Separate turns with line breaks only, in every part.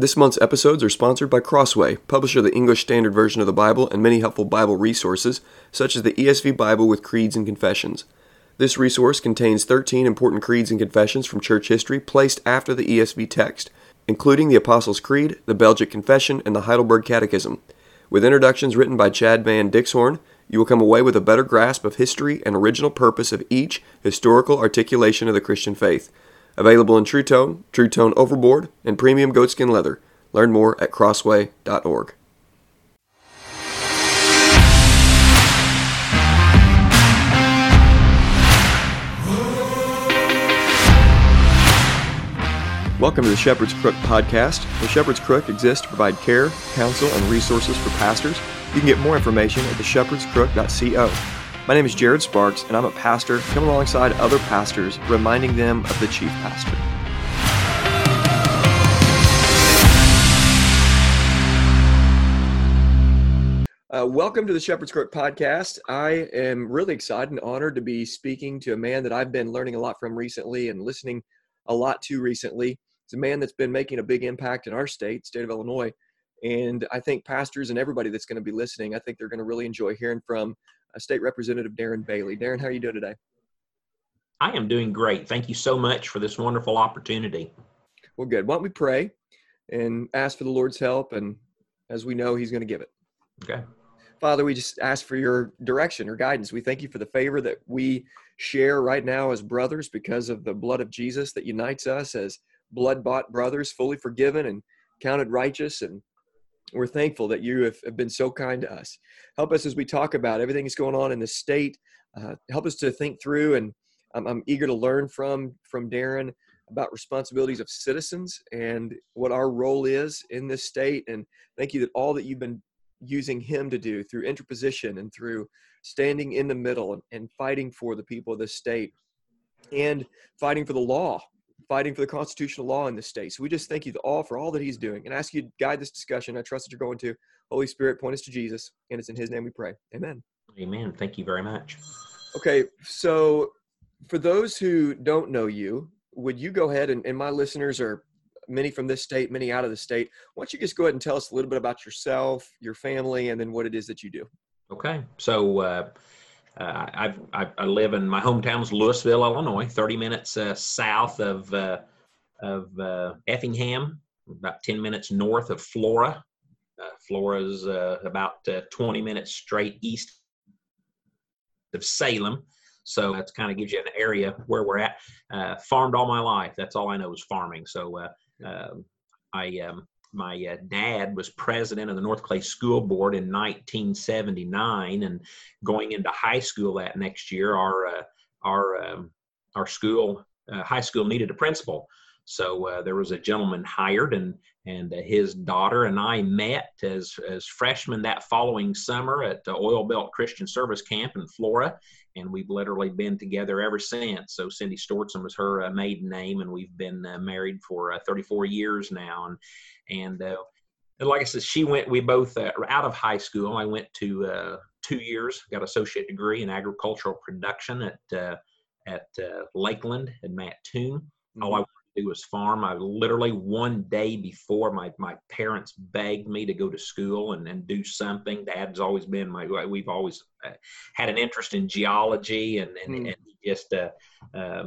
This month's episodes are sponsored by Crossway, publisher of the English Standard Version of the Bible and many helpful Bible resources, such as the ESV Bible with Creeds and Confessions. This resource contains 13 important creeds and confessions from church history placed after the ESV text, including the Apostles' Creed, the Belgic Confession, and the Heidelberg Catechism. With introductions written by Chad Van Dixhoorn, you will come away with a better grasp of history and original purpose of each historical articulation of the Christian faith. Available in TruTone, True Tone Overboard, and Premium Goatskin Leather. Learn more at crossway.org. Welcome to the Shepherd's Crook podcast. The Shepherd's Crook exists to provide care, counsel, and resources for pastors. You can get more information at theshepherdscrook.co. My name is Jared Sparks, and I'm a pastor coming alongside other pastors, reminding them of the chief pastor. Uh, welcome to the Shepherd's Crook podcast. I am really excited and honored to be speaking to a man that I've been learning a lot from recently and listening a lot to recently. It's a man that's been making a big impact in our state, state of Illinois. And I think pastors and everybody that's going to be listening, I think they're going to really enjoy hearing from State Representative Darren Bailey. Darren, how are you doing today?
I am doing great. Thank you so much for this wonderful opportunity.
Well, good. Why don't we pray and ask for the Lord's help? And as we know, He's going to give it.
Okay.
Father, we just ask for your direction or guidance. We thank you for the favor that we share right now as brothers because of the blood of Jesus that unites us as blood bought brothers, fully forgiven and counted righteous. And we're thankful that you have, have, been so kind to us. Help us as we talk about everything that's going on in the state. Uh, help us to think through, and I'm, I'm eager to learn from from Darren about responsibilities of citizens and what our role is in this state. And thank you that all that you've been using him to do through interposition and through standing in the middle and, and fighting for the people of this state and fighting for the law fighting for the constitutional law in this state. So we just thank you all for all that he's doing and ask you to guide this discussion. I trust that you're going to. Holy Spirit, point us to Jesus, and it's in his name we pray. Amen.
Amen. Thank you very much.
Okay, so for those who don't know you, would you go ahead and, and my listeners are many from this state, many out of the state. Why don't you just go ahead and tell us a little bit about yourself, your family, and then what it is that you do?
Okay, so uh, uh, I, I, live in my hometown is Louisville, Illinois, 30 minutes uh, south of uh, of uh, Effingham, about 10 minutes north of Flora. Uh, Flora is uh, about 20 minutes straight east of Salem. So that kind of gives you an area where we're at. farmed all my life. That's all I know is farming. So um, I um, my uh, dad was president of the North Clay School Board in 1979, and going into high school that next year, our uh, our um, our school uh, high school needed a principal. So uh, there was a gentleman hired, and and uh, his daughter and I met as as freshmen that following summer at the Oil Belt Christian Service Camp in Flora, and we've literally been together ever since. So Cindy Stortson was her uh, maiden name, and we've been uh, married for uh, 34 years now. And and, uh, and like I said, she went. We both uh, out of high school. I went to uh, two years, got associate degree in agricultural production at at Lakeland at Mattoon. Mm-hmm. All I do was farm. I literally one day before my my parents begged me to go to school and, and do something. Dad's always been my. We've always uh, had an interest in geology and and, mm. and just uh, uh,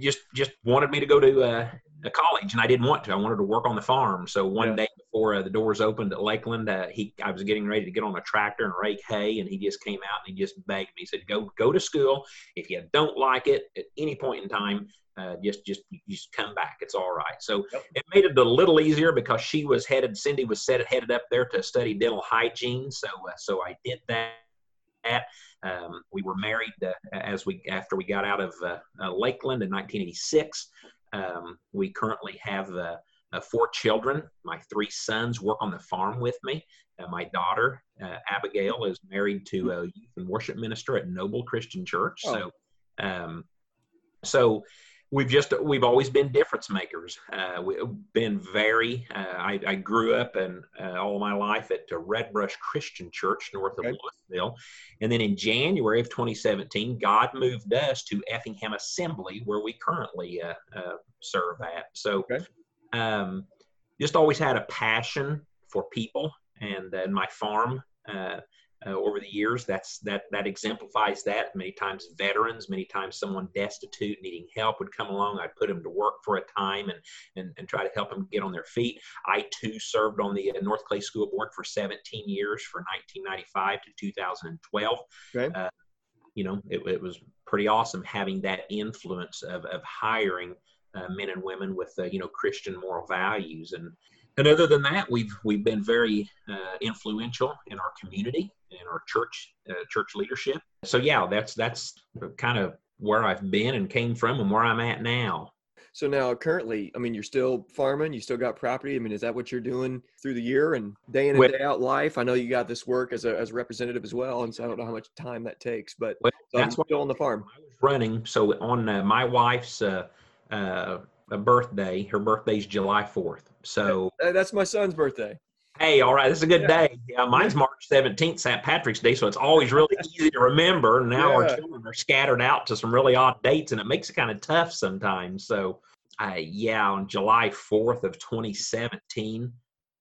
just just wanted me to go to uh, a college, and I didn't want to. I wanted to work on the farm. So one yeah. day before uh, the doors opened at Lakeland, uh, he I was getting ready to get on a tractor and rake hay, and he just came out and he just begged me. He said, "Go go to school. If you don't like it at any point in time, uh, just just just come back. It's all right. So yep. it made it a little easier because she was headed. Cindy was set headed up there to study dental hygiene. So uh, so I did that. Um, we were married uh, as we after we got out of uh, uh, Lakeland in 1986. Um, we currently have uh, four children. My three sons work on the farm with me. my daughter Abigail is married to a youth and worship minister at Noble Christian Church. Oh. So um, so we've just we've always been difference makers. Uh, we've been very. Uh, I, I, grew up and uh, all my life at Red Brush Christian Church north of okay. Louisville, and then in January of 2017, God moved us to Effingham Assembly, where we currently uh, uh, serve at. So. Okay. Um, just always had a passion for people and, and my farm. Uh, over the years. That's that that exemplifies that. Many times veterans, many times someone destitute needing help would come along. I'd put them to work for a time and and, and try to help them get on their feet. I too served on the uh, North Clay School Board for 17 years, from 1995 to 2012. Okay. Uh, you know, it, it, was pretty awesome having that influence of of hiring uh, men and women with uh, you know Christian moral values and and other than that, we've we've been very uh, influential in our community, in our church uh, church leadership. So yeah, that's that's kind of where I've been and came from, and where I'm at now.
So now, currently, I mean, you're still farming. You still got property. I mean, is that what you're doing through the year and day in and day out life? I know you got this work as a as a representative as well, and so I don't know how much time that takes. But well, so that's still on the farm.
I was running. So on uh, my wife's uh, uh, birthday, her birthday's July 4th. So
that's my son's birthday.
Hey, all right, this is a good yeah. day. Yeah, mine's March 17th, St. Patrick's Day, so it's always really easy to remember. Now yeah. our children are scattered out to some really odd dates, and it makes it kind of tough sometimes. So, uh, yeah, on July 4th of 2017,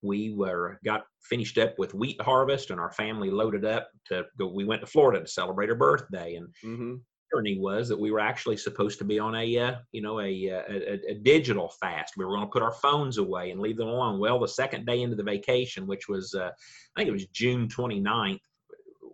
we were got finished up with wheat harvest, and our family loaded up to go. We went to Florida to celebrate her birthday, and mm-hmm irony was that we were actually supposed to be on a uh, you know a, uh, a, a, digital fast. We were going to put our phones away and leave them alone. Well, the second day into the vacation, which was uh, I think it was June 29th,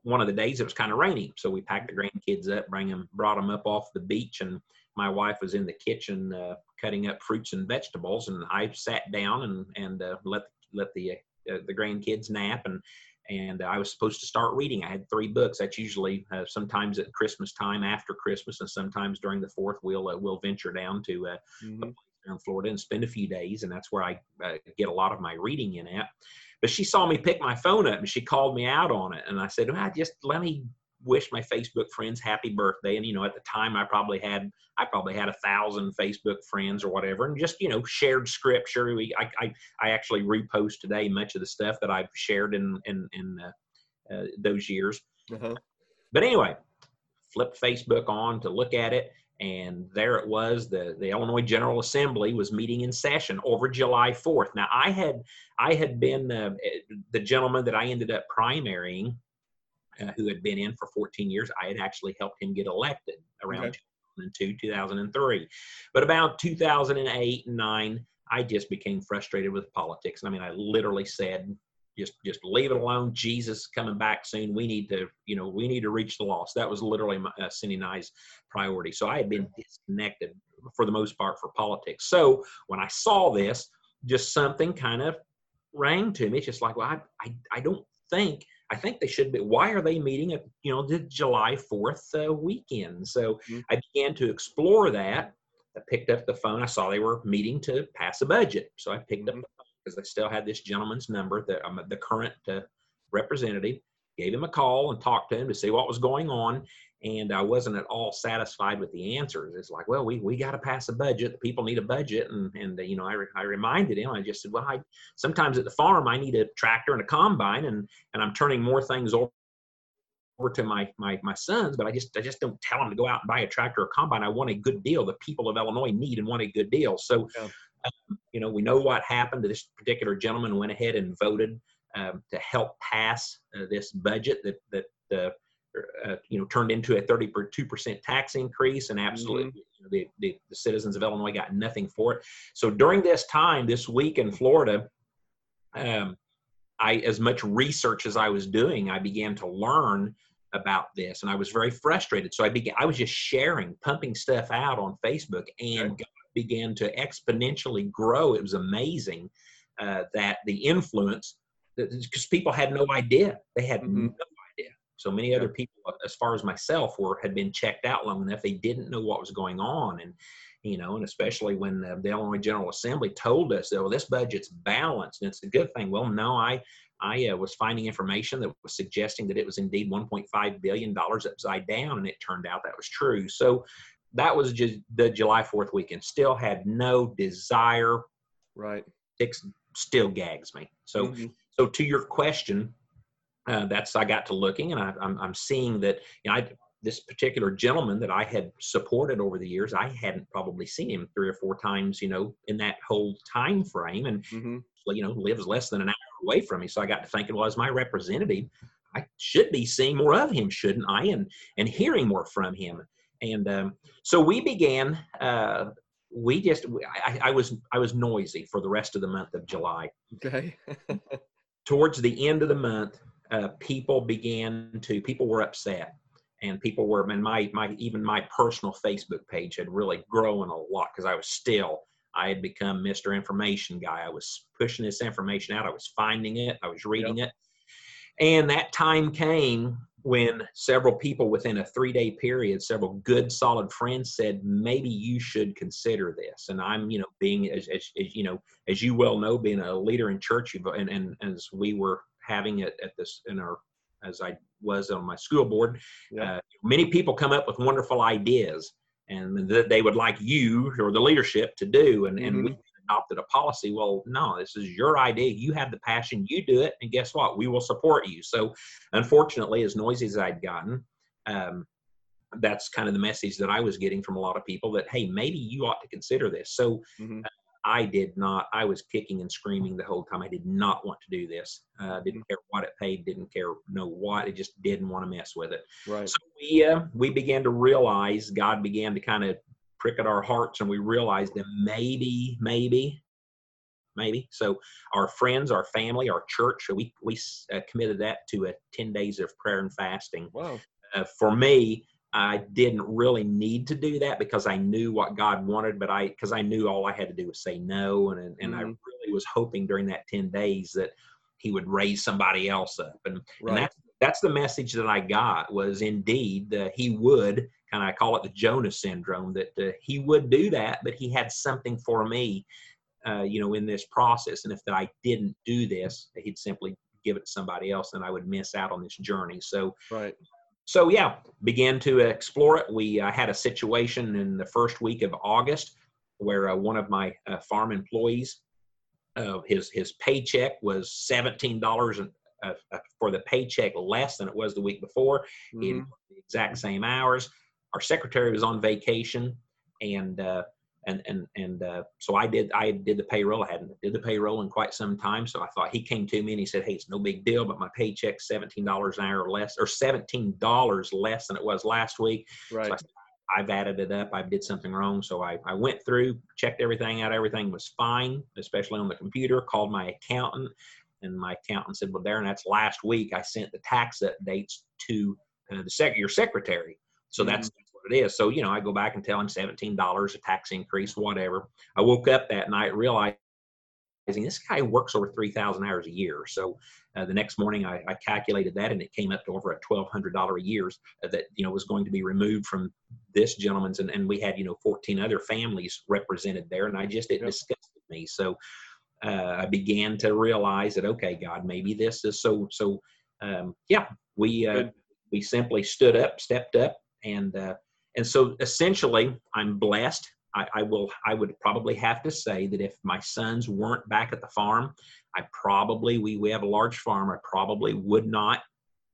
one of the days it was kind of rainy, so we packed the grandkids up, bring them, brought them up off the beach, and my wife was in the kitchen uh, cutting up fruits and vegetables, and I sat down and and uh, let let the uh, the grandkids nap and and I was supposed to start reading. I had three books. That's usually uh, sometimes at Christmas time, after Christmas, and sometimes during the fourth. We'll uh, we'll venture down to uh, mm-hmm. down Florida and spend a few days, and that's where I uh, get a lot of my reading in at. But she saw me pick my phone up, and she called me out on it, and I said, well, "Just let me wish my Facebook friends happy birthday. And you know, at the time, I probably had I probably had a thousand Facebook friends or whatever, and just you know, shared scripture. We I I, I actually repost today much of the stuff that I've shared in in in uh, uh, those years. Uh-huh. But anyway, flipped Facebook on to look at it. And there it was. The, the Illinois General Assembly was meeting in session over July 4th. Now I had I had been uh, the gentleman that I ended up primarying uh, who had been in for 14 years. I had actually helped him get elected around okay. 2002, 2003. But about 2008 and 9, I just became frustrated with politics. I mean, I literally said, just just leave it alone. Jesus coming back soon. We need to, you know, we need to reach the lost. That was literally my, uh, Cindy and I's priority. So I had been disconnected for the most part for politics. So when I saw this, just something kind of rang to me. It's just like, well, I, I, I don't think I think they should be. Why are they meeting at you know the July Fourth uh, weekend? So mm-hmm. I began to explore that. I picked up the phone. I saw they were meeting to pass a budget, so I picked mm-hmm. up because I still had this gentleman's number, the um, the current uh, representative. Gave him a call and talked to him to see what was going on and I wasn't at all satisfied with the answers. It's like, well, we we got to pass a budget. The people need a budget, and and you know, I re- I reminded him. I just said, well, I sometimes at the farm I need a tractor and a combine, and and I'm turning more things over to my my my sons, but I just I just don't tell them to go out and buy a tractor or combine. I want a good deal. The people of Illinois need and want a good deal. So, yeah. um, you know, we know what happened. This particular gentleman went ahead and voted um, to help pass uh, this budget that that uh, uh, you know, turned into a 32% tax increase, and absolutely mm-hmm. you know, the, the, the, citizens of Illinois got nothing for it. So during this time, this week in Florida, um, I, as much research as I was doing, I began to learn about this, and I was very frustrated. So I began, I was just sharing, pumping stuff out on Facebook, and began to exponentially grow. It was amazing uh, that the influence, because people had no idea, they had mm-hmm. no so many other people, as far as myself, were had been checked out long enough. They didn't know what was going on, and you know, and especially when the, the Illinois General Assembly told us that well, this budget's balanced, and it's a good thing. Well, no, I I uh, was finding information that was suggesting that it was indeed 1.5 billion dollars upside down, and it turned out that was true. So that was just the July 4th weekend. Still had no desire.
Right.
It still gags me. So, mm-hmm. so to your question, uh, that's I got to looking and I, am I'm, I'm seeing that you know I this particular gentleman that I had supported over the years, I hadn't probably seen him three or four times, you know, in that whole time frame, and mm-hmm. you know, lives less than an hour away from me. So I got to thinking, well, as my representative, I should be seeing more of him, shouldn't I? And and hearing more from him. And um, so we began. Uh, we just, I, I was, I was noisy for the rest of the month of July.
Okay.
Towards the end of the month, uh, people began to, people were upset and people were and my my even my personal facebook page had really grown a lot because i was still i had become mr information guy. I was pushing this information out. I was finding it. I was reading yep. it. And that time came when several people within a three day period several good solid friends said maybe you should consider this. And i'm you know being as, as, as you know as you well know being a leader in church and, and as we were having it at this in our as I was on my school board. Yeah. Uh, many people come up with wonderful ideas and that they would like you or the leadership to do. And, mm-hmm. and we adopted a policy. Well, no, this is your idea. You have the passion. You do it. And guess what? We will support you. So, unfortunately, as noisy as I'd gotten, um, that's kind of the message that I was getting from a lot of people that, hey, maybe you ought to consider this. So, mm-hmm. uh, I did not. I was kicking and screaming the whole time. I did not want to do this. Uh, didn't mm. care what it paid. Didn't care know what. I just didn't want to mess with it.
Right.
So we uh, we began to realize God began to kind of prick at our hearts, and we realized that maybe, maybe, maybe. So our friends, our family, our church, we we uh, committed that to a ten days of prayer and fasting.
Wow.
Uh, for me, I didn't really need to do that because I knew what God wanted, but I because I knew all I had to do was say no, and and mm-hmm. I really was hoping during that ten days that He would raise somebody else up, and, right. and that's that's the message that I got was indeed that He would kind of I call it the Jonah syndrome that uh, He would do that, but He had something for me, uh, you know, in this process, and if that I didn't do this, He'd simply give it to somebody else, and I would miss out on this journey. So
right
so yeah, began to explore it. We uh, had a situation in the first week of August where uh, one of my uh, farm employees, uh, his his paycheck was seventeen dollars uh, uh, for the paycheck less than it was the week before. Mm-hmm. He the exact same hours. Our secretary was on vacation, and and and and uh, so I did I did the payroll. I hadn't did the payroll in quite some time, so I thought he came to me and he said, "Hey, it's no big deal, but my paycheck's seventeen dollars an hour less, or seventeen dollars less than it was last week."
Right. So
I have added it up. I did something wrong, so I I went through, checked everything out. Everything was fine, especially on the computer. Called my accountant, and my accountant said, "Well, Darren, that's last week. I sent the tax updates to uh, the sec- your secretary." So mm-hmm. that's what it is. So, you know, I go back and tell him $17, a tax increase, whatever. I woke up that night realizing this guy works over 3,000 hours a year. So uh, the next morning I, I, calculated that and it came up to over a $1,200 a year that, you know, was going to be removed from this gentleman's. And, and we had, you know, 14 other families represented there. And I just, it yep. disgusted me. So uh, I began to realize that, okay, God, maybe this is so, so, um, yeah, we, uh, we simply stood up, stepped up, and uh, and so essentially, I'm blessed. I, I, will. I would probably have to say that if my sons weren't back at the farm, I probably we we have a large farm. I probably would not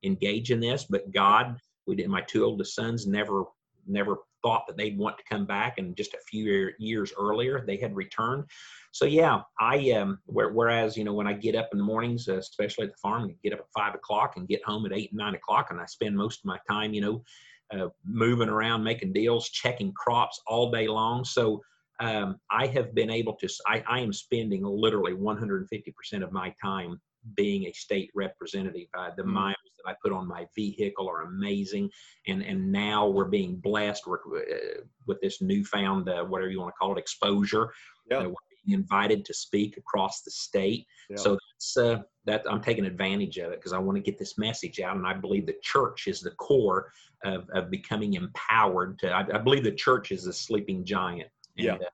engage in this. But God, we did. My two oldest sons never never thought that they'd want to come back, and just a few years earlier they had returned. So yeah, I um. Whereas you know when I get up in the mornings, especially at the farm, I get up at five o'clock and get home at eight and nine o'clock, and I spend most of my time, you know uh, moving around, making deals, checking crops all day long. So um, I have been able to, I, I am spending literally 150% of my time being a state representative. Uh, the mm miles that I put on my vehicle are amazing, and and now we're being blessed with, uh, with this newfound uh, whatever you want to call it exposure.
Yeah.
Being invited to speak across the state. Yeah. So that's uh, that I'm taking advantage of it because I want to get this message out, and I believe the church is the core of, of becoming empowered. To I, I believe the church is a sleeping giant.
And, yeah.
Uh,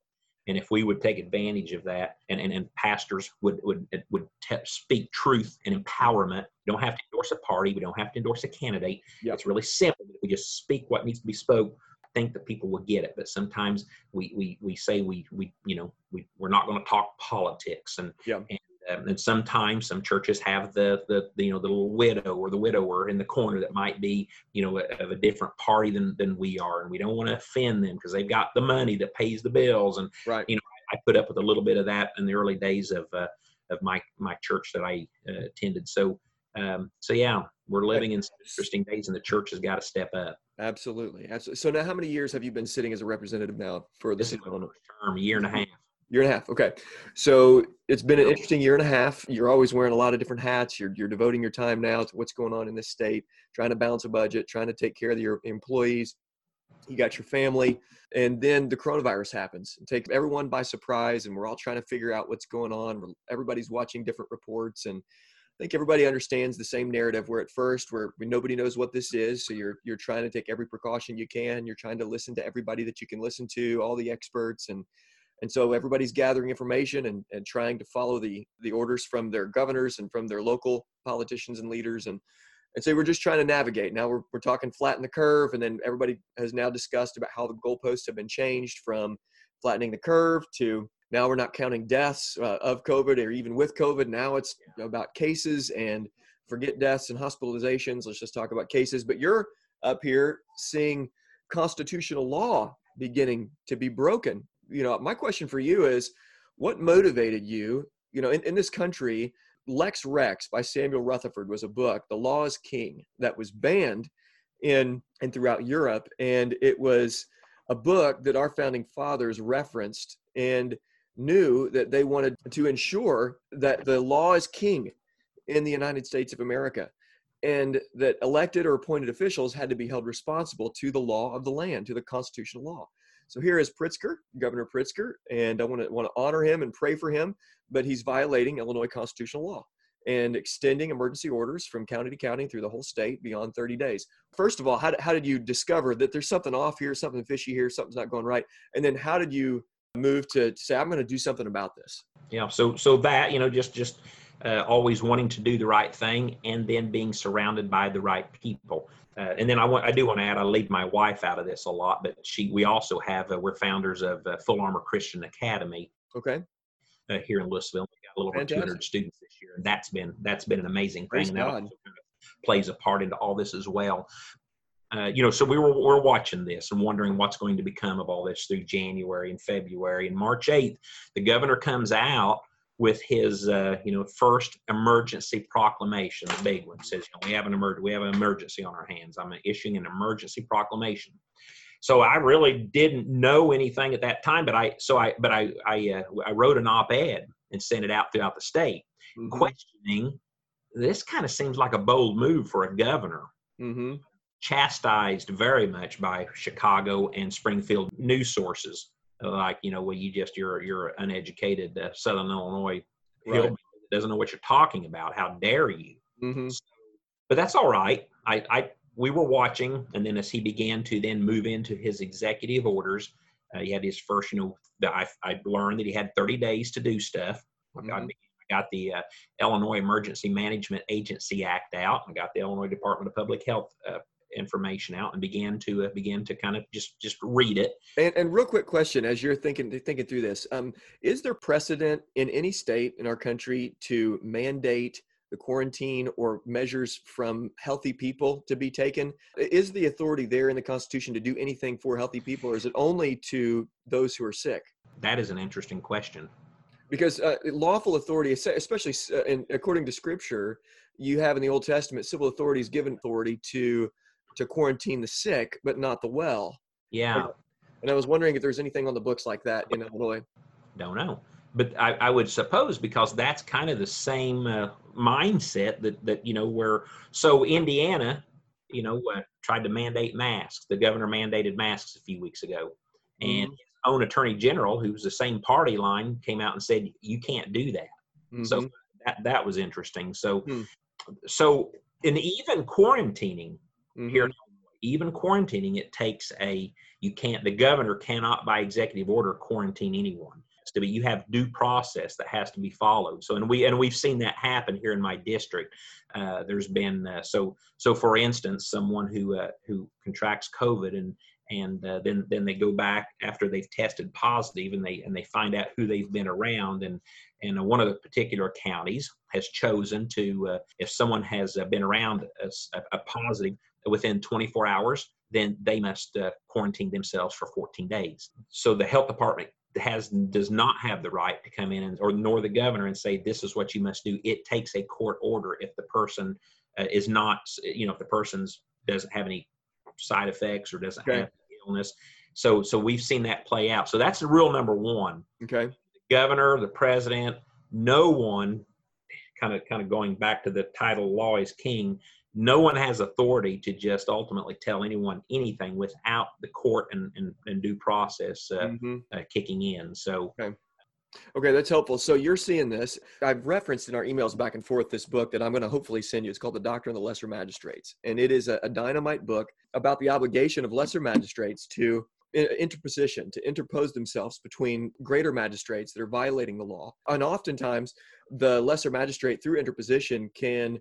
and if we would take advantage of that, and, and, and pastors would would would te- speak truth and empowerment, we don't have to endorse a party, we don't have to endorse a candidate. Yep. It's really simple. We just speak what needs to be spoke, think that people will get it. But sometimes we we we say we we you know we we're not going to talk politics and
yeah.
and um, and sometimes some churches have the, the the you know the little widow or the widower in the corner that might be you know of a different party than than we are, and we don't want to offend them because they've got the money that pays the bills, and
right.
you know I put up with a little bit of that in the early days of uh, of my my church that I uh, attended. So um, so yeah, we're living in interesting days, and the church has got to step up.
Absolutely, absolutely. So now, how many years have you been sitting as a representative now for the
this is
Illinois?
term, year and a half.
Year and a half. Okay. So it's been an interesting year and a half. You're always wearing a lot of different hats. You're, you're devoting your time now to what's going on in this state, trying to balance a budget, trying to take care of your employees. You got your family. And then the coronavirus happens and take everyone by surprise. And we're all trying to figure out what's going on. Everybody's watching different reports. And think everybody understands the same narrative where at first where nobody knows what this is. So you're, you're trying to take every precaution you can. You're trying to listen to everybody that you can listen to, all the experts and and so everybody's gathering information and, and trying to follow the the orders from their governors and from their local politicians and leaders and and so we're just trying to navigate now we're, we're talking flatten the curve and then everybody has now discussed about how the goalposts have been changed from flattening the curve to now we're not counting deaths uh, of covid or even with covid. Now it's about cases and forget deaths and hospitalizations. Let's just talk about cases. But you're up here seeing constitutional law beginning to be broken. You know, my question for you is what motivated you, you know, in, in this country, Lex Rex by Samuel Rutherford was a book, The Law is King, that was banned in and throughout Europe. And it was a book that our founding fathers referenced. And knew that they wanted to ensure that the law is king in the United States of America and that elected or appointed officials had to be held responsible to the law of the land, to the constitutional law. So here is Pritzker, Governor Pritzker, and I want to want to honor him and pray for him, but he's violating Illinois constitutional law and extending emergency orders from county to county through the whole state beyond 30 days. First of all, how, how did you discover that there's something off here, something fishy here, something's not going right? And then how did you move to, to say, I'm going to do something about this?
Yeah. So, so that, you know, just, just, uh, always wanting to do the right thing and then being surrounded by the right people. Uh, and then I want I do want to add I leave my wife out of this a lot, but she we also have uh, we're founders of uh, Full Armor Christian Academy.
Okay.
Uh, here in Louisville, we got a little over 200 students this year, and that's been that's been an amazing thing.
God.
And that also kind of plays a part into all this as well. Uh, you know, so we were we're watching this and wondering what's going to become of all this through January and February and March 8th. The governor comes out with his uh, you know first emergency proclamation, the big one says you know, we have an emergency we have an emergency on our hands. I'm issuing an emergency proclamation. So I really didn't know anything at that time, but I so I but I I, uh, I wrote an op-ed and sent it out throughout the state,
mm-hmm.
questioning this kind of seems like a bold move for a governor.
Mm-hmm.
Chastised very much by Chicago and Springfield news sources like you know well you just you're you're uneducated uh, southern illinois
right.
doesn't know what you're talking about how dare you
mm-hmm.
so, but that's all right I, I we were watching and then as he began to then move into his executive orders uh, he had his first you know I, I learned that he had 30 days to do stuff mm-hmm. I got the uh, illinois emergency management agency act out i got the illinois department of public health uh, information out and began to uh, begin to kind of just just read it.
And, and real quick question, as you're thinking thinking through this, um, is there precedent in any state in our country to mandate the quarantine or measures from healthy people to be taken? Is the authority there in the Constitution to do anything for healthy people, or is it only to those who are sick?
That is an interesting question.
Because uh, lawful authority, especially uh, in, according to Scripture, you have in the Old Testament civil authorities given authority to to quarantine the sick, but not the well.
Yeah.
And I was wondering if there's anything on the books like that in Illinois.
Don't know, but I, I would suppose because that's kind of the same uh, mindset that that you know where so Indiana, you know, uh, tried to mandate masks. The governor mandated masks a few weeks ago, and mm-hmm. his own attorney general, who's the same party line, came out and said you can't do that. Mm-hmm. So that that was interesting. So mm-hmm. so and even quarantining mm-hmm. here even quarantining it takes a you can't the governor cannot by executive order quarantine anyone. To be you have due process that has to be followed. So and we and we've seen that happen here in my district. Uh, there's been uh, so so for instance someone who uh, who contracts covid and and uh, then then they go back after they've tested positive and they and they find out who they've been around. And and one of the particular counties has chosen to uh, if someone has uh, been around a, a, positive within 24 hours then they must uh, quarantine themselves for 14 days so the health department has does not have the right to come in and, or nor the governor and say this is what you must do it takes a court order if the person uh, is not you know if the person's doesn't have any side effects or doesn't okay. have illness. So so we've seen that play out. So that's the real number one.
Okay.
The governor, the president, no one kind of kind of going back to the title law is king no one has authority to just ultimately tell anyone anything without the court and, and, and due process uh, mm-hmm. uh, kicking in so
okay. Okay, that's helpful. So you're seeing this. I've referenced in our emails back and forth this book that I'm going to hopefully send you. It's called The Doctrine of the Lesser Magistrates. And it is a, a dynamite book about the obligation of lesser magistrates to interposition, to interpose themselves between greater magistrates that are violating the law. And oftentimes, the lesser magistrate, through interposition, can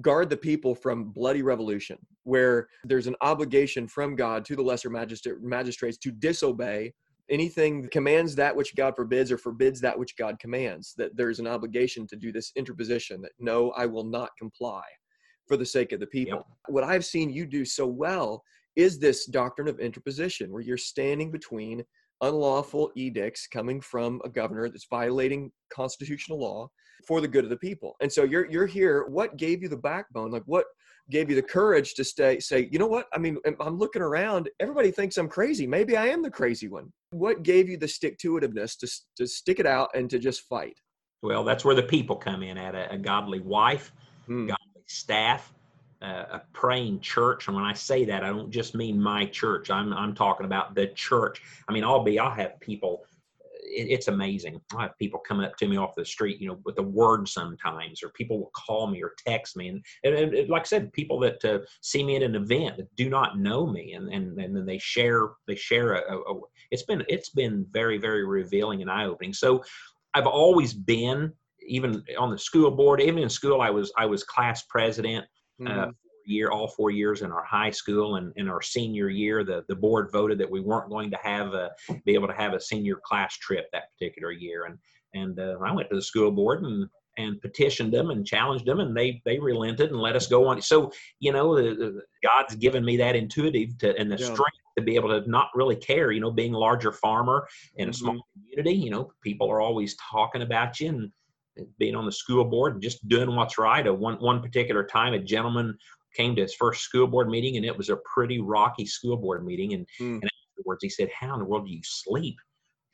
guard the people from bloody revolution, where there's an obligation from God to the lesser magistrate, magistrates to disobey anything commands that which God forbids or forbids that which God commands, that there's an obligation to do this interposition, that no, I will not comply for the sake of the people. Yep. What I've seen you do so well is this doctrine of interposition, where you're standing between unlawful edicts coming from a governor that's violating constitutional law for the good of the people. And so you're you're here. What gave you the backbone? Like what gave you the courage to stay say you know what i mean i'm looking around everybody thinks i'm crazy maybe i am the crazy one what gave you the stick to itiveness to, to stick it out and to just fight
well that's where the people come in at a, a godly wife hmm. godly staff uh, a praying church and when i say that i don't just mean my church i'm, I'm talking about the church i mean i'll be i'll have people it, it's amazing. I have people coming up to me off the street, you know, with a word sometimes, or people will call me or text me. And, and, and like I said, people that uh, see me at an event that do not know me, and and and then they share they share a, a, a it's been it's been very very revealing and eye opening. So I've always been even on the school board, even in school, I was I was class president. Uh, mm-hmm. Uh, year, all four years in our high school and in our senior year, the, the board voted that we weren't going to have a, be able to have a senior class trip that particular year. And, and uh, I went to the school board and, and petitioned them and challenged them and they, they relented and let us go on. So, you know, God's given me that intuitive to, and the yeah. strength to be able to not really care, you know, being a larger farmer in a mm-hmm. small community, you know, people are always talking about you and, being on the school board and just doing what's right. At one one particular time, a gentleman came to his first school board meeting, and it was a pretty rocky school board meeting. And, mm. and afterwards, he said, "How in the world do you sleep?"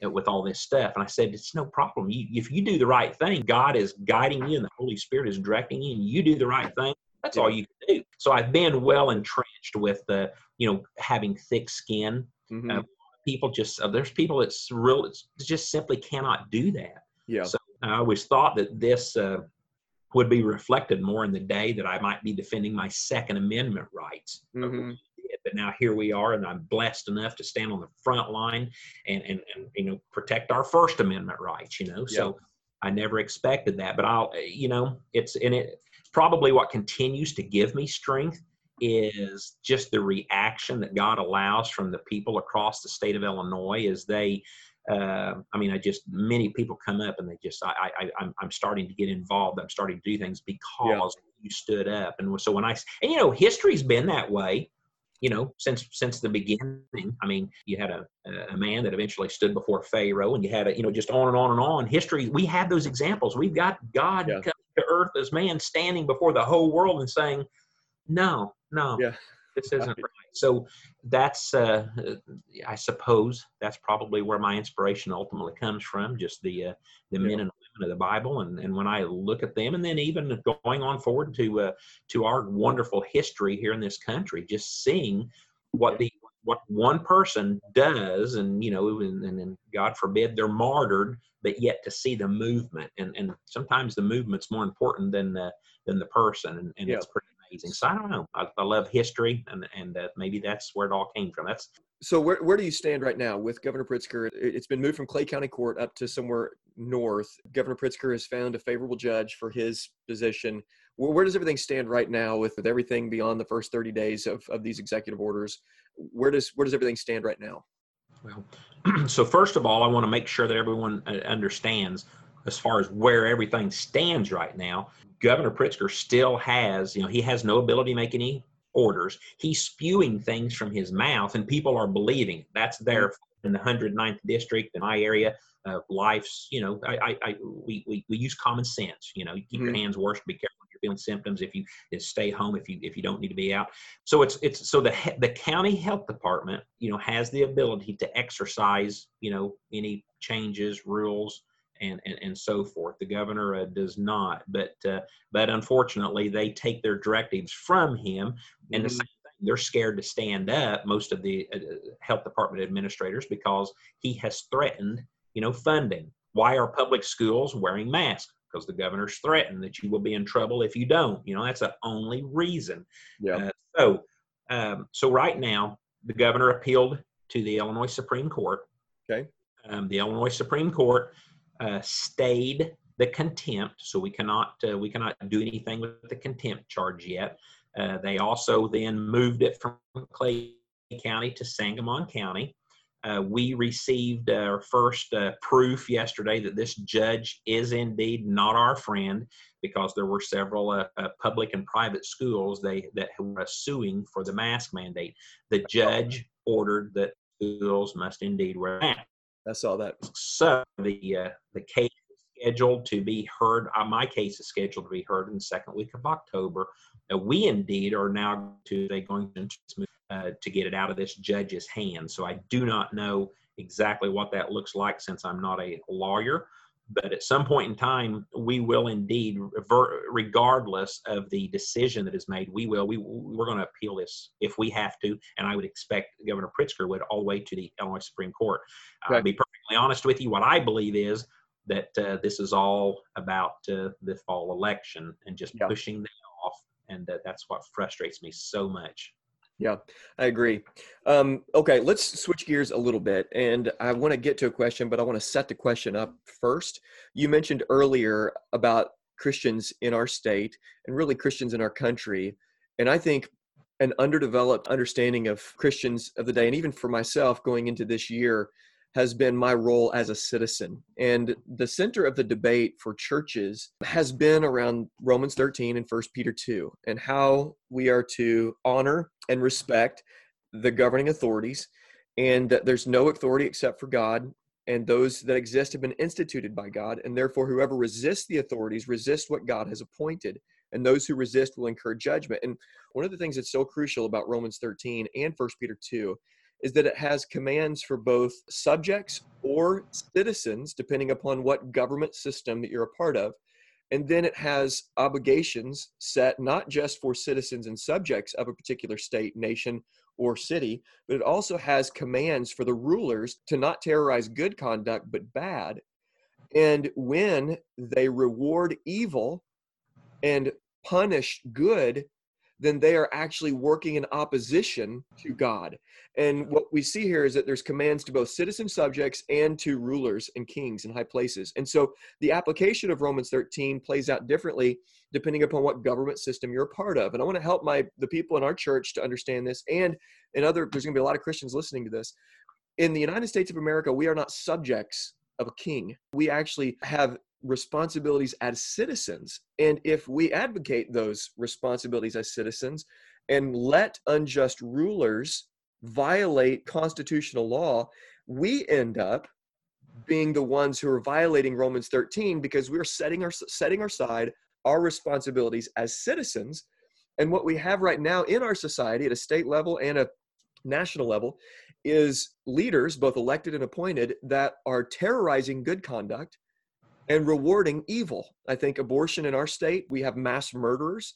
with all this stuff. And I said, it's no problem. You, if you do the right thing, God is guiding you and the Holy Spirit is directing you and you do the right thing. That's all you can do. So I've been well entrenched with the, you know, having thick skin. Mm-hmm. Uh, people just, uh, there's people that's real, it's just simply cannot do that.
Yeah.
So I always thought that this, uh, would be reflected more in the day that I might be defending my Second Amendment rights. Mm-hmm. But now here we are, and I'm blessed enough to stand on the front line and and, and you know protect our First Amendment rights. You know, so I never expected that, but I'll you know it's and it probably what continues to give me strength is just the reaction that God allows from the people across the state of Illinois as they uh, I mean, I just many people come up and they just I, I I'm I'm starting to get involved. I'm starting to do things because yeah. you stood up. And so when I and you know history's been that way, you know since since the beginning. I mean, you had a a man that eventually stood before Pharaoh, and you had a you know just on and on and on. History we have those examples. We've got God yeah. coming to earth as man, standing before the whole world and saying, "No, no,
yeah.
This isn't right." So that's, uh, I suppose, that's probably where my inspiration ultimately comes from. Just the uh, the yeah. men and women of the Bible, and and when I look at them, and then even going on forward to uh, to our wonderful history here in this country, just seeing what the what one person does, and you know, and, and God forbid they're martyred, but yet to see the movement, and and sometimes the movement's more important than the than the person, and, and yeah. it's pretty amazing. So I don't know. I, I love history, and and uh, maybe that's where it all came from. That's
so. Where where do you stand right now with Governor Pritzker? It's been moved from Clay County Court up to somewhere north. Governor Pritzker has found a favorable judge for his position. Where, where does everything stand right now with, with everything beyond the first 30 days of, of these executive orders? Where does where does everything stand right now?
Well, so first of all, I want to make sure that everyone uh, understands as far as where everything stands right now. Governor Pritzker still has, you know, he has no ability to make any orders. He's spewing things from his mouth, and people are believing. That's there in the 109th district in my area. Uh, life's, you know, I, I, I we, we, we use common sense. You know, you keep mm-hmm. your hands washed. Be careful if you're feeling symptoms. If you stay home, if you if you don't need to be out. So it's it's so the the county health department, you know, has the ability to exercise, you know, any changes, rules, and, and, and so forth. The governor uh, does not, but uh, but unfortunately, they take their directives from him, and mm-hmm. the same thing, they're scared to stand up. Most of the uh, health department administrators because he has threatened, you know, funding. Why are public schools wearing masks? Because the governor's threatened that you will be in trouble if you don't. You know, that's the only reason. Yeah. Uh, so, um, so right now, the governor appealed to the Illinois Supreme Court.
Okay.
Um, the Illinois Supreme Court uh, stayed the contempt, so we cannot uh, we cannot do anything with the contempt charge yet. Uh, they also then moved it from Clay County to Sangamon County. Uh, we received our first uh, proof yesterday that this judge is indeed not our friend because there were several uh, uh public and private schools they that were suing for the mask mandate. The judge ordered that schools must indeed wear masks.
I saw that.
So the uh, the case is scheduled to be heard. Uh, my case is scheduled to be heard in the second week of October. Uh, we indeed are now to they going to uh, to get it out of this judge's hands. So I do not know exactly what that looks like since I'm not a lawyer but at some point in time we will indeed regardless of the decision that is made we will we, we're going to appeal this if we have to and i would expect governor pritzker would all the way to the illinois supreme court right. i'll be perfectly honest with you what i believe is that uh, this is all about uh, the fall election and just yeah. pushing them off and uh, that's what frustrates me so much
yeah, I agree. Um, okay, let's switch gears a little bit. And I want to get to a question, but I want to set the question up first. You mentioned earlier about Christians in our state and really Christians in our country. And I think an underdeveloped understanding of Christians of the day, and even for myself going into this year, has been my role as a citizen. And the center of the debate for churches has been around Romans 13 and 1 Peter 2 and how we are to honor and respect the governing authorities and that there's no authority except for God and those that exist have been instituted by God and therefore whoever resists the authorities resists what God has appointed and those who resist will incur judgment. And one of the things that's so crucial about Romans 13 and 1 Peter 2 is that it has commands for both subjects or citizens, depending upon what government system that you're a part of. And then it has obligations set not just for citizens and subjects of a particular state, nation, or city, but it also has commands for the rulers to not terrorize good conduct, but bad. And when they reward evil and punish good, then they are actually working in opposition to God. And what we see here is that there's commands to both citizen subjects and to rulers and kings in high places. And so the application of Romans 13 plays out differently depending upon what government system you're a part of. And I want to help my the people in our church to understand this and in other there's going to be a lot of Christians listening to this. In the United States of America, we are not subjects of a king. We actually have responsibilities as citizens. And if we advocate those responsibilities as citizens and let unjust rulers violate constitutional law, we end up being the ones who are violating Romans 13 because we're setting our setting aside our responsibilities as citizens. And what we have right now in our society at a state level and a national level is leaders, both elected and appointed, that are terrorizing good conduct and rewarding evil. I think abortion in our state, we have mass murderers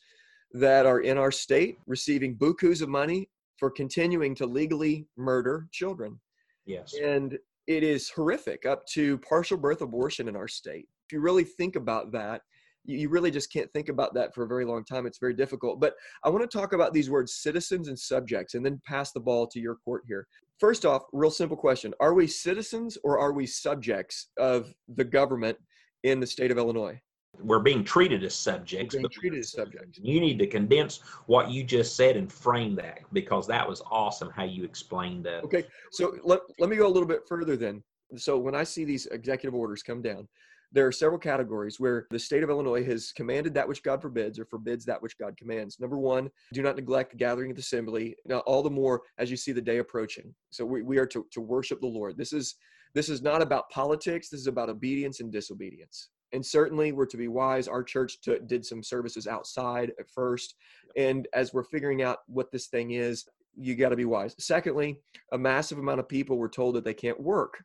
that are in our state receiving bukus of money for continuing to legally murder children.
Yes.
And it is horrific up to partial birth abortion in our state. If you really think about that, you really just can't think about that for a very long time. It's very difficult. But I want to talk about these words citizens and subjects and then pass the ball to your court here. first off, real simple question: Are we citizens or are we subjects of the government in the state of Illinois?
We're being treated as subjects.
We're being treated as subjects.
You need to condense what you just said and frame that because that was awesome how you explained that.
Okay, so let, let me go a little bit further then. So when I see these executive orders come down, there are several categories where the state of Illinois has commanded that which God forbids or forbids that which God commands. Number one, do not neglect the gathering of the assembly. Now, all the more as you see the day approaching. So we, we are to, to worship the Lord. This is this is not about politics. This is about obedience and disobedience. And certainly we're to be wise. Our church t- did some services outside at first. And as we're figuring out what this thing is, you got to be wise. Secondly, a massive amount of people were told that they can't work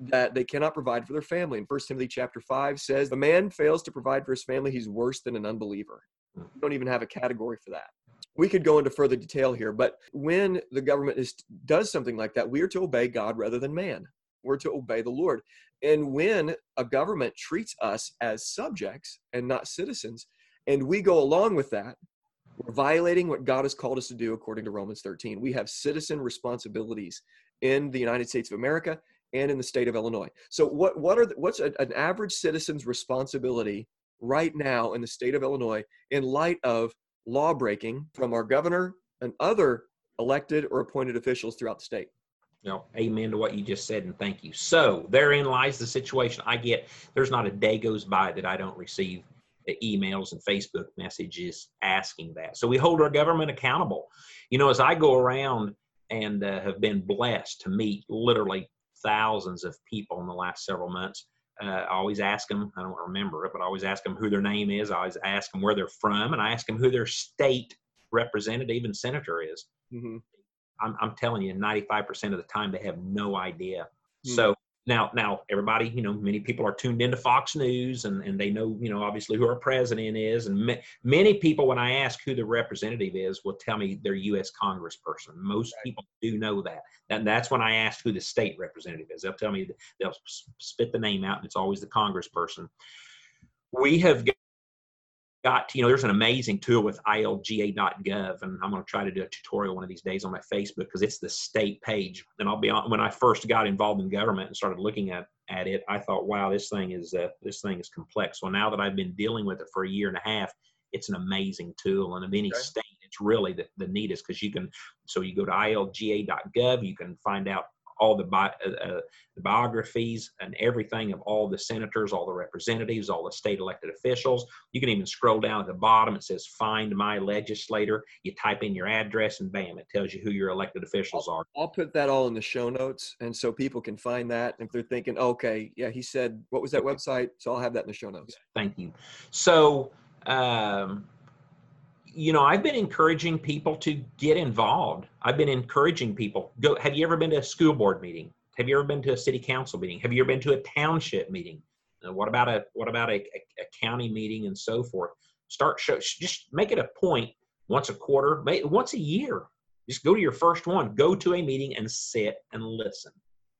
that they cannot provide for their family. And First Timothy chapter 5 says, "The man fails to provide for his family, he's worse than an unbeliever." Hmm. We don't even have a category for that. We could go into further detail here, but when the government is, does something like that, we are to obey God rather than man. We're to obey the Lord. And when a government treats us as subjects and not citizens, and we go along with that, we're violating what God has called us to do according to Romans 13. We have citizen responsibilities in the United States of America and in the state of Illinois. So what what are the, what's a, an average citizen's responsibility right now in the state of Illinois in light of law breaking from our governor and other elected or appointed officials throughout the state?
You know, amen to what you just said, and thank you. So therein lies the situation. I get there's not a day goes by that I don't receive emails and Facebook messages asking that. So we hold our government accountable. You know, as I go around and uh, have been blessed to meet literally thousands of people in the last several months. Uh, I always ask them, I don't remember it, but I always ask them who their name is. I always ask them where they're from, and I ask them who their state representative and senator is. Mm-hmm. I'm, I'm, telling you, 95% of the time, they have no idea. Mm-hmm. So now now everybody you know many people are tuned into fox news and, and they know you know obviously who our president is and ma- many people when i ask who the representative is will tell me they're u.s congressperson most right. people do know that and that's when i ask who the state representative is they'll tell me they'll spit the name out and it's always the congressperson we have got, you know, there's an amazing tool with ilga.gov, and I'm going to try to do a tutorial one of these days on my Facebook because it's the state page. And I'll be on when I first got involved in government and started looking at at it, I thought, wow, this thing is uh, this thing is complex. Well, now that I've been dealing with it for a year and a half, it's an amazing tool, and of any okay. state, it's really the, the neatest because you can. So you go to ilga.gov, you can find out all the, bi- uh, uh, the biographies and everything of all the senators, all the representatives, all the state elected officials. You can even scroll down at the bottom. It says "Find my legislator." You type in your address, and bam, it tells you who your elected officials are.
I'll put that all in the show notes, and so people can find that. If they're thinking, "Okay, yeah, he said what was that website?" So I'll have that in the show notes.
Thank you. So. Um, you know, I've been encouraging people to get involved. I've been encouraging people. Go. Have you ever been to a school board meeting? Have you ever been to a city council meeting? Have you ever been to a township meeting? Uh, what about a what about a, a, a, county meeting and so forth? Start show. Just make it a point once a quarter, once a year. Just go to your first one. Go to a meeting and sit and listen.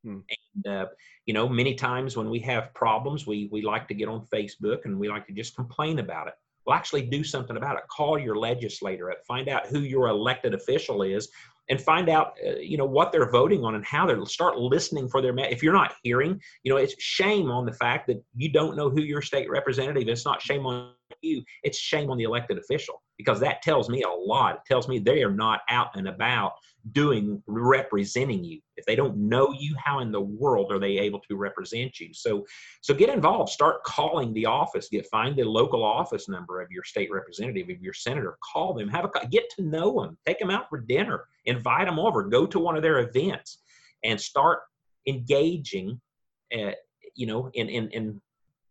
Hmm. And uh, you know, many times when we have problems, we we like to get on Facebook and we like to just complain about it well actually do something about it. Call your legislator up. Find out who your elected official is and find out uh, you know what they're voting on and how they're start listening for their if you're not hearing you know it's shame on the fact that you don't know who your state representative it's not shame on you it's shame on the elected official because that tells me a lot. It tells me they are not out and about doing representing you. If they don't know you how in the world are they able to represent you? So so get involved. Start calling the office. Get find the local office number of your state representative of your senator. Call them. Have a get to know them take them out for dinner. Invite them over. Go to one of their events and start engaging uh, you know in in in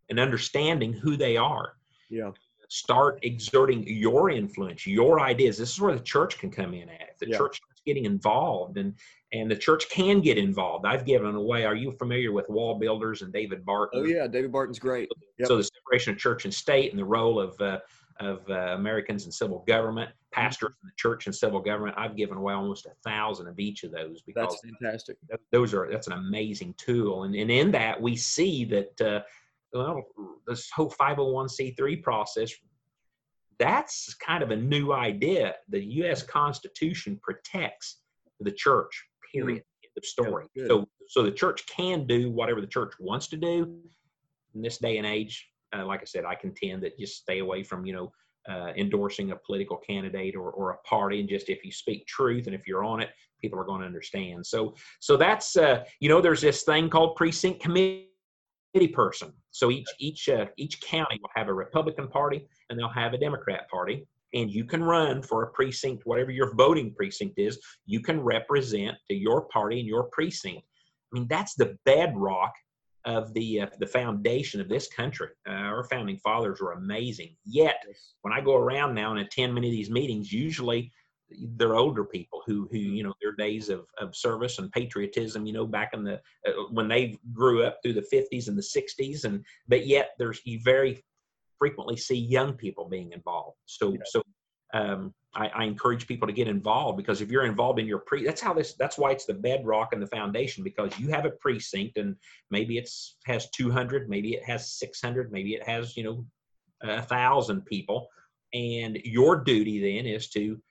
in understanding who they are.
Yeah
start exerting your influence your ideas this is where the church can come in at the yeah. church getting involved and and the church can get involved. I've given away. Are you familiar with WallBuilders and David Barton?
Oh yeah, David Barton's great.
Yep. So the separation of church and state and the role of uh, of uh, Americans in civil government, pastors in the church and civil government. I've given away almost a thousand of each of those
because that's fantastic.
Those are that's an amazing tool, and and in that we see that uh, well this whole 501c3 process that's kind of a new idea. The U.S. Constitution protects the church, period. Mm-hmm. It of story.
Yeah,
so so the church can do whatever the church wants to do in this day and age. Uh, like I said, I contend that just stay away from you know uh, endorsing a political candidate or, or a party, and just if you speak truth and if you're on it, people are going to understand. So so that's uh, you know there's this thing called precinct committee person. So each each uh, each county will have a Republican Party and they'll have a Democrat Party, and you can run for a precinct, whatever your voting precinct is. You can represent to your party and your precinct. I mean, that's the bedrock of the uh, the foundation of this country. Uh, our founding fathers were amazing. Yet, when I go around now and attend many of these meetings, usually they're older people who who you know their days of, of service and patriotism you know back in the uh, when they grew up through the 50s and the 60s and but yet there's you very frequently see young people being involved. So yeah. so um, I, I, encourage people to get involved because if you're involved in your pre that's how this that's why it's the bedrock and the foundation because you have a precinct and maybe it's has 200 maybe it has 600 maybe it has you know a thousand people. And your duty then is to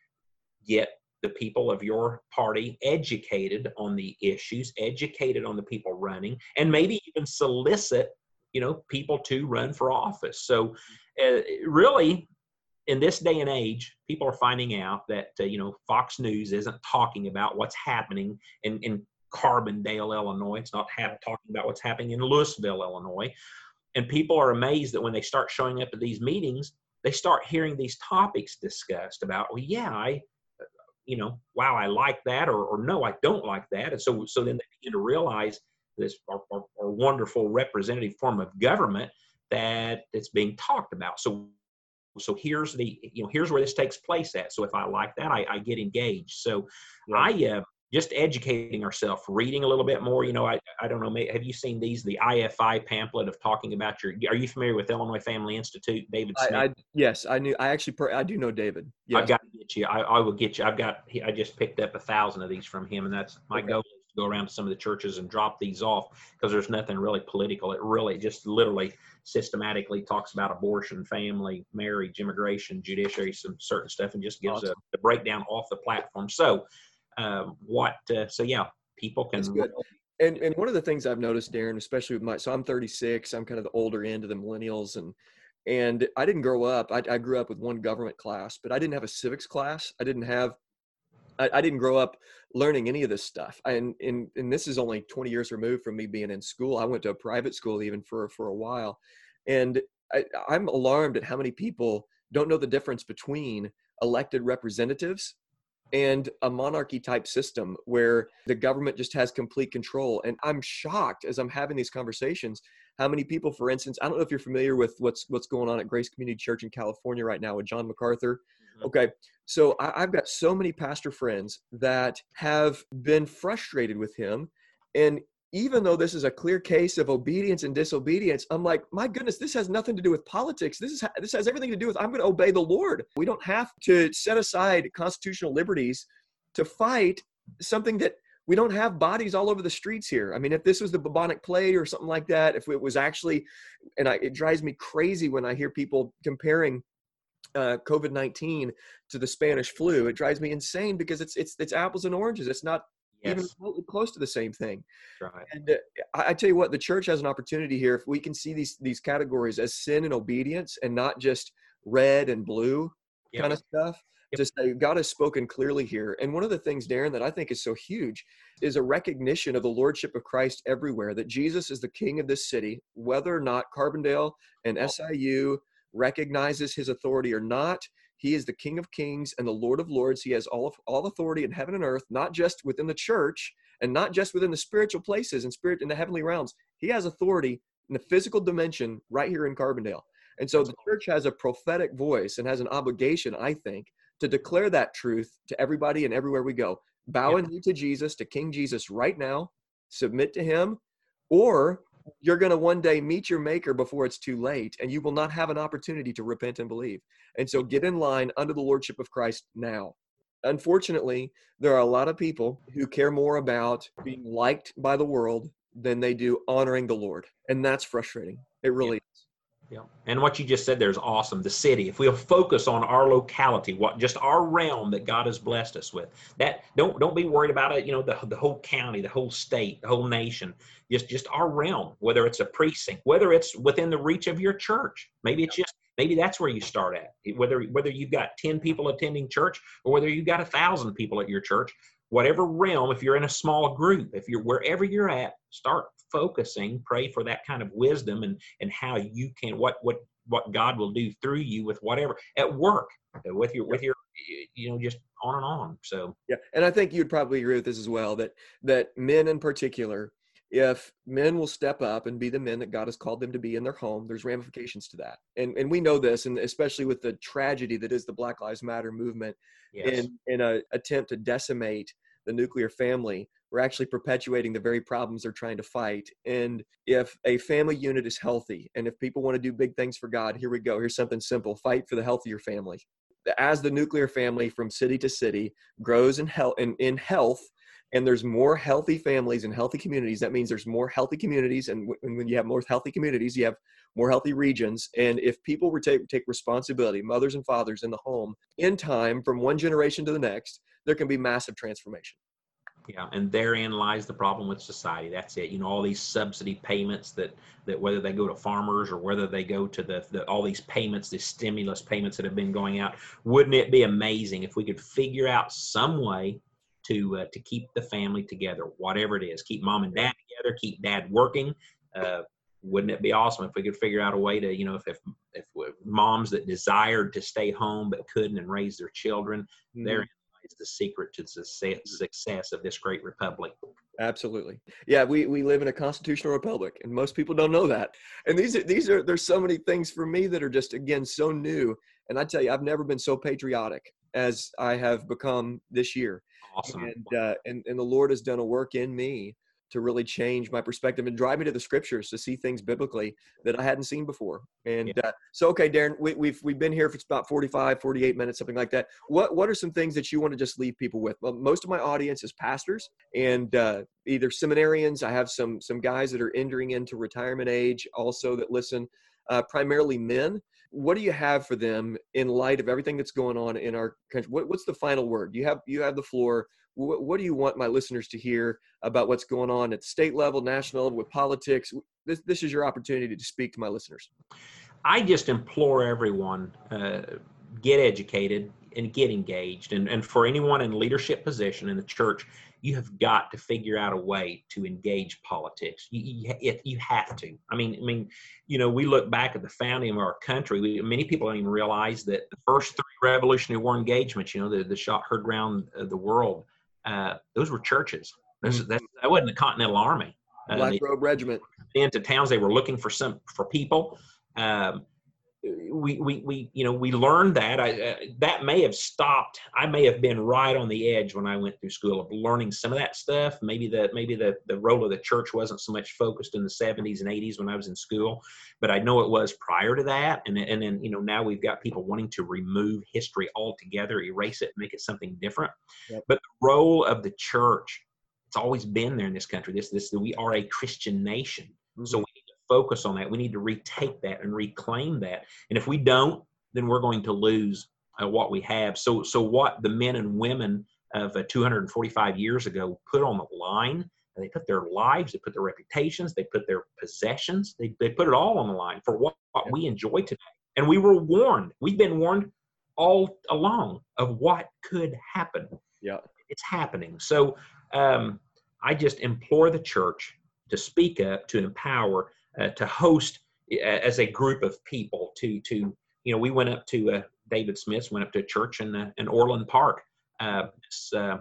get the people of your party educated on the issues, educated on the people running, and maybe even solicit, you know, people to run for office. So, uh, really, in this day and age, people are finding out that uh, you know Fox News isn't talking about what's happening in, in Carbondale, Illinois. It's not talking about what's happening in Louisville, Illinois. And people are amazed that when they start showing up at these meetings, they start hearing these topics discussed about, well, yeah, I you know, wow, I like that, or, or no, I don't like that. And so, so then they begin to realize this our, our, our wonderful representative form of government that it's being talked about. So, so here's the, you know, here's where this takes place at. So if I like that, I, I get engaged. So I, uh, just educating ourselves, reading a little bit more. You know, I, I don't know, have you seen these, the IFI pamphlet of talking about your, are you familiar with Illinois Family Institute, David Smith?
I, I, yes, I knew, I actually, I do know David.
Yes. I got to get you, I, I will get you. I've got, I just picked up a thousand of these from him and that's my okay. goal is to go around to some of the churches and drop these off because there's nothing really political. It really just literally systematically talks about abortion, family, marriage, immigration, judiciary, some certain stuff and just gives awesome. a, a breakdown off the platform. So, um, what uh, so yeah people can
and and one of the things i've noticed darren especially with my so i'm 36 i'm kind of the older end of the millennials and and i didn't grow up i, I grew up with one government class but i didn't have a civics class. I didn't have I, I didn't grow up learning any of this stuff. And, and and this is only 20 years removed from me being in school. I went to a private school even for for a while. And I, i'm alarmed at how many people don't know the difference between elected representatives and a monarchy type system where the government just has complete control. And I'm shocked as I'm having these conversations how many people, for instance, I don't know if you're familiar with what's what's going on at Grace Community Church in California right now with John MacArthur. Mm-hmm. Okay, so I, I've got so many pastor friends that have been frustrated with him, and even though this is a clear case of obedience and disobedience, I'm like, my goodness, this has nothing to do with politics. This is this has everything to do with I'm going to obey the Lord. We don't have to set aside constitutional liberties to fight something that we don't have bodies all over the streets here. I mean, if this was the bubonic plague or something like that, if it was actually, and I, it drives me crazy when I hear people comparing uh, COVID nineteen to the Spanish flu. It drives me insane because it's it's it's apples and oranges. It's not yes. even close to the same thing.
Right.
And uh, I, I, tell you what, the church has an opportunity here. If we can see these these categories as sin and obedience, and not just red and blue yep. kind of stuff, yep. to say God has spoken clearly here. And one of the things, Darren, that I think is so huge is a recognition of the lordship of Christ everywhere. That Jesus is the King of this city, whether or not Carbondale and SIU recognizes his authority or not he is the King of Kings and the Lord of Lords. He has all of, all authority in heaven and earth, not just within the church and not just within the spiritual places and spirit in the heavenly realms. He has authority in the physical dimension right here in Carbondale. And so the church has a prophetic voice and has an obligation, I think, to declare that truth to everybody and everywhere we go. Bow yeah. knee to Jesus, to King Jesus right now, submit to him, or you're going to one day meet your maker before it's too late and you will not have an opportunity to repent and believe. And so get in line under the lordship of christ now. Unfortunately there are a lot of people who care more about being liked by the world than they do honoring the lord and that's frustrating. It really
yeah. And what you just said there is awesome. The city, if we'll focus on our locality, what just our realm that God has blessed us with, that don't don't be worried about it, you know, the, the whole county, the whole state, the whole nation. Just just our realm, whether it's a precinct, whether it's within the reach of your church. Maybe it's just maybe that's where you start at. Whether whether you've got 10 people attending church or whether you've got a thousand people at your church, whatever realm, if you're in a small group, if you're wherever you're at, start focusing, pray for that kind of wisdom and and how you can what what what God will do through you with whatever at work with your with your you know just on and on. So
yeah, and I think you'd probably agree with this as well that that men in particular if men will step up and be the men that God has called them to be in their home, there's ramifications to that. And and we know this, and especially with the tragedy that is the Black Lives Matter movement yes. in in a attempt to decimate the nuclear family, we're actually perpetuating the very problems they're trying to fight. And if a family unit is healthy, and if people want to do big things for God, here we go. Here's something simple fight for the health of your family. As the nuclear family from city to city grows in health, in, in health and there's more healthy families and healthy communities that means there's more healthy communities and, w- when you have more healthy communities you have more healthy regions and if people were to take responsibility mothers and fathers in the home in time from one generation to the next there can be massive transformation.
Yeah and therein lies the problem with society that's it you know all these subsidy payments that that whether they go to farmers or whether they go to the, the all these payments these stimulus payments that have been going out wouldn't it be amazing if we could figure out some way to uh, to keep the family together whatever it is keep mom and dad together keep dad working uh, wouldn't it be awesome if we could figure out a way to you know if if, if moms that desired to stay home but couldn't and raise their children mm-hmm. therein is the secret to the success of this great republic.
Absolutely. Yeah, we, we live in a constitutional republic and most people don't know that. And these are these are there's so many things for me that are just again so new. And I tell you, I've never been so patriotic as I have become this year.
Awesome.
And uh, and, and the Lord has done a work in me to really change my perspective and drive me to the scriptures to see things biblically that I hadn't seen before. And yeah. uh, so, okay, Darren, we, have we've, we've been here for about 45, 48 minutes, something like that. What what are some things that you want to just leave people with? Well, most of my audience is pastors and uh, either seminarians. I have some some guys that are entering into retirement age also that listen. Uh, primarily men. What do you have for them in light of everything that's going on in our country? What, what's the final word? You have you have the floor what, what do you want my listeners to hear about what's going on at state level, national level, with politics? This, this is your opportunity to speak to my listeners.
I just implore everyone uh, get educated and get engaged. And, and for anyone in leadership position in the church, you have got to figure out a way to engage politics. You, you, you have to. I mean, I mean, you know, we look back at the founding of our country. We, many people don't even realize that the first three Revolutionary War engagements, you know, the, the shot heard around the world, uh, those were churches. Mm-hmm. that wasn't the Continental Army.
Uh, Black Robe Regiment.
Into towns, they were looking for some for people. Um, we, we, we, you know, we learned that. I, uh, that may have stopped. I may have been right on the edge when I went through school of learning some of that stuff. Maybe the maybe the the role of the church wasn't so much focused in the 70s and 80s when I was in school, but I know it was prior to that. And and then you know now we've got people wanting to remove history altogether, erase it, make it something different. Yep. But the role of the church, it's always been there in this country. This this we are a Christian nation, mm-hmm. so we focus on that. We need to retake that and reclaim that. And if we don't, then we're going to lose uh, what we have. So, so what the men and women of uh, 245 years ago put on the line, they put their lives, they put their reputations, they put their possessions, they, they put it all on the line for what, what we enjoy today. And we were warned. We've been warned all along of what could happen.
Yeah,
it's happening. So um, I just implore the church to speak up, to empower, uh, to host uh, as a group of people to to you know we went up to uh, David Smith's went up to a church in uh, in Orland Park uh, uh,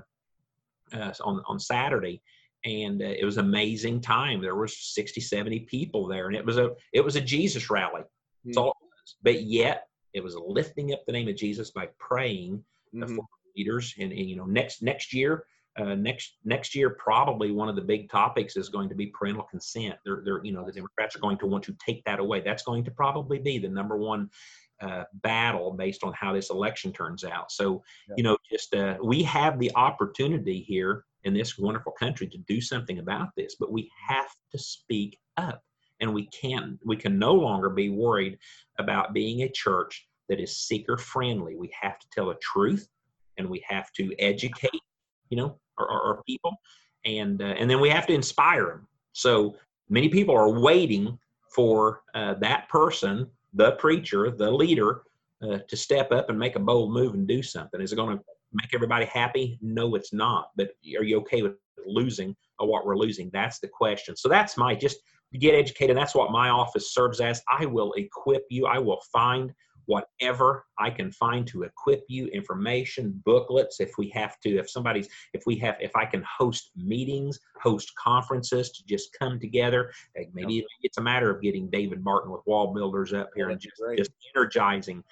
on on Saturday and it was amazing time there was 60 70 people there and it was a it was a Jesus rally that's mm-hmm. all it was but yet it was lifting up the name of Jesus by praying mm-hmm. for leaders and, and you know next next year uh, next next year probably one of the big topics is going to be parental consent. They're, they're you know the Democrats are going to want to take that away. That's going to probably be the number one uh, battle based on how this election turns out. So yeah. you know just uh, we have the opportunity here in this wonderful country to do something about this, but we have to speak up. and we can't we can no longer be worried about being a church that is seeker friendly we have to tell the truth and we have to educate you know our people and uh, and then we have to inspire them so many people are waiting for uh, that person the preacher the leader uh, to step up and make a bold move and do something is it going to make everybody happy no it's not but are you okay with losing or what we're losing that's the question so that's my just get educated. That's what my office serves as. I will equip you. I will find whatever I can find to equip you, information, booklets. If we have to, if somebody's, if we have, if I can host meetings, host conferences to just come together. Maybe it's a matter of getting David Barton with Wall Builders up here and just, just energizing.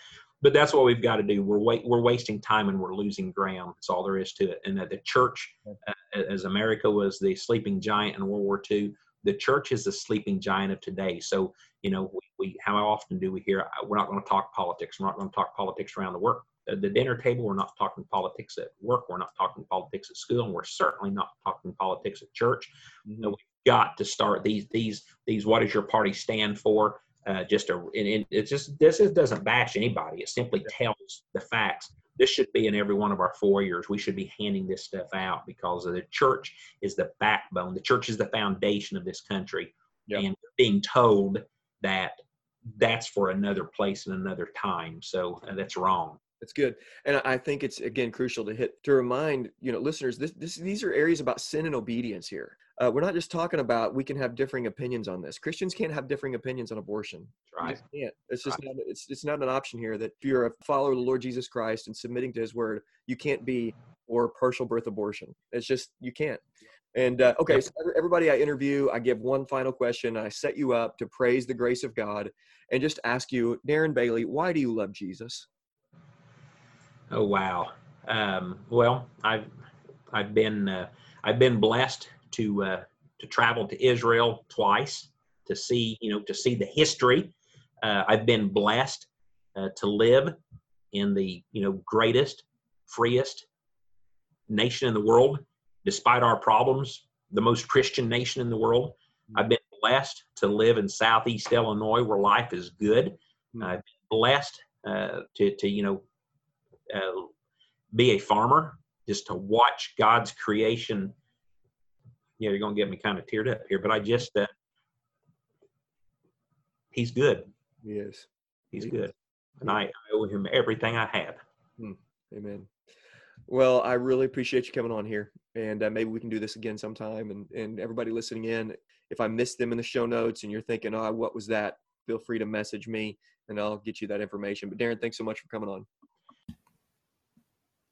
But that's what we've got to do. We're we're wasting time and we're losing ground. That's all there is to it. And uh, the church, uh, as America was the sleeping giant in World War II, the church is the sleeping giant of today. So, you know, we, we how often do we hear we're not going to talk politics? We're not going to talk politics around the work the dinner table. We're not talking politics at work. We're not talking politics at school, and we're certainly not talking politics at church. You know, we've got to start these these these. What does your party stand for? Uh, just a and it just this doesn't bash anybody. It simply tells the facts this should be in every one of our foyers. We should be handing this stuff out because the church is the backbone. The church is the foundation of this country. Yep. And being told that that's for another place and another time. So uh, that's wrong.
That's good, and I think it's again crucial to hit to remind you know listeners this, this these are areas about sin and obedience here. Uh, we're not just talking about we can have differing opinions on this. Christians can't have differing opinions on abortion.
Right.
can't. It's just right. not. It's it's not an option here. That if you're a follower of the Lord Jesus Christ and submitting to His word, you can't be or partial birth abortion. It's just you can't. And uh, okay, so everybody I interview, I give one final question. I set you up to praise the grace of God, and just ask you, Darren Bailey, why do you love Jesus?
Oh wow. Um, well, I've I've been uh, I've been blessed to uh, to travel to Israel twice to see you know to see the history. Uh, I've been blessed uh, to live in the you know greatest, freest nation in the world, despite our problems, the most Christian nation in the world. I've been blessed to live in Southeast Illinois, where life is good. Hmm. I've been blessed uh, to to you know uh, be a farmer, just to watch God's creation. You know, you're going to get me kind of teared up here, but I just, uh, he's good.
He is.
He's he good. Is. And I, I, owe him everything I have.
Hmm. Amen. Well, I really appreciate you coming on here, and uh, maybe we can do this again sometime. And and everybody listening in, if I missed them in the show notes, and you're thinking, "Oh, what was that?" Feel free to message me, and I'll get you that information. But Darren, thanks so much for coming on.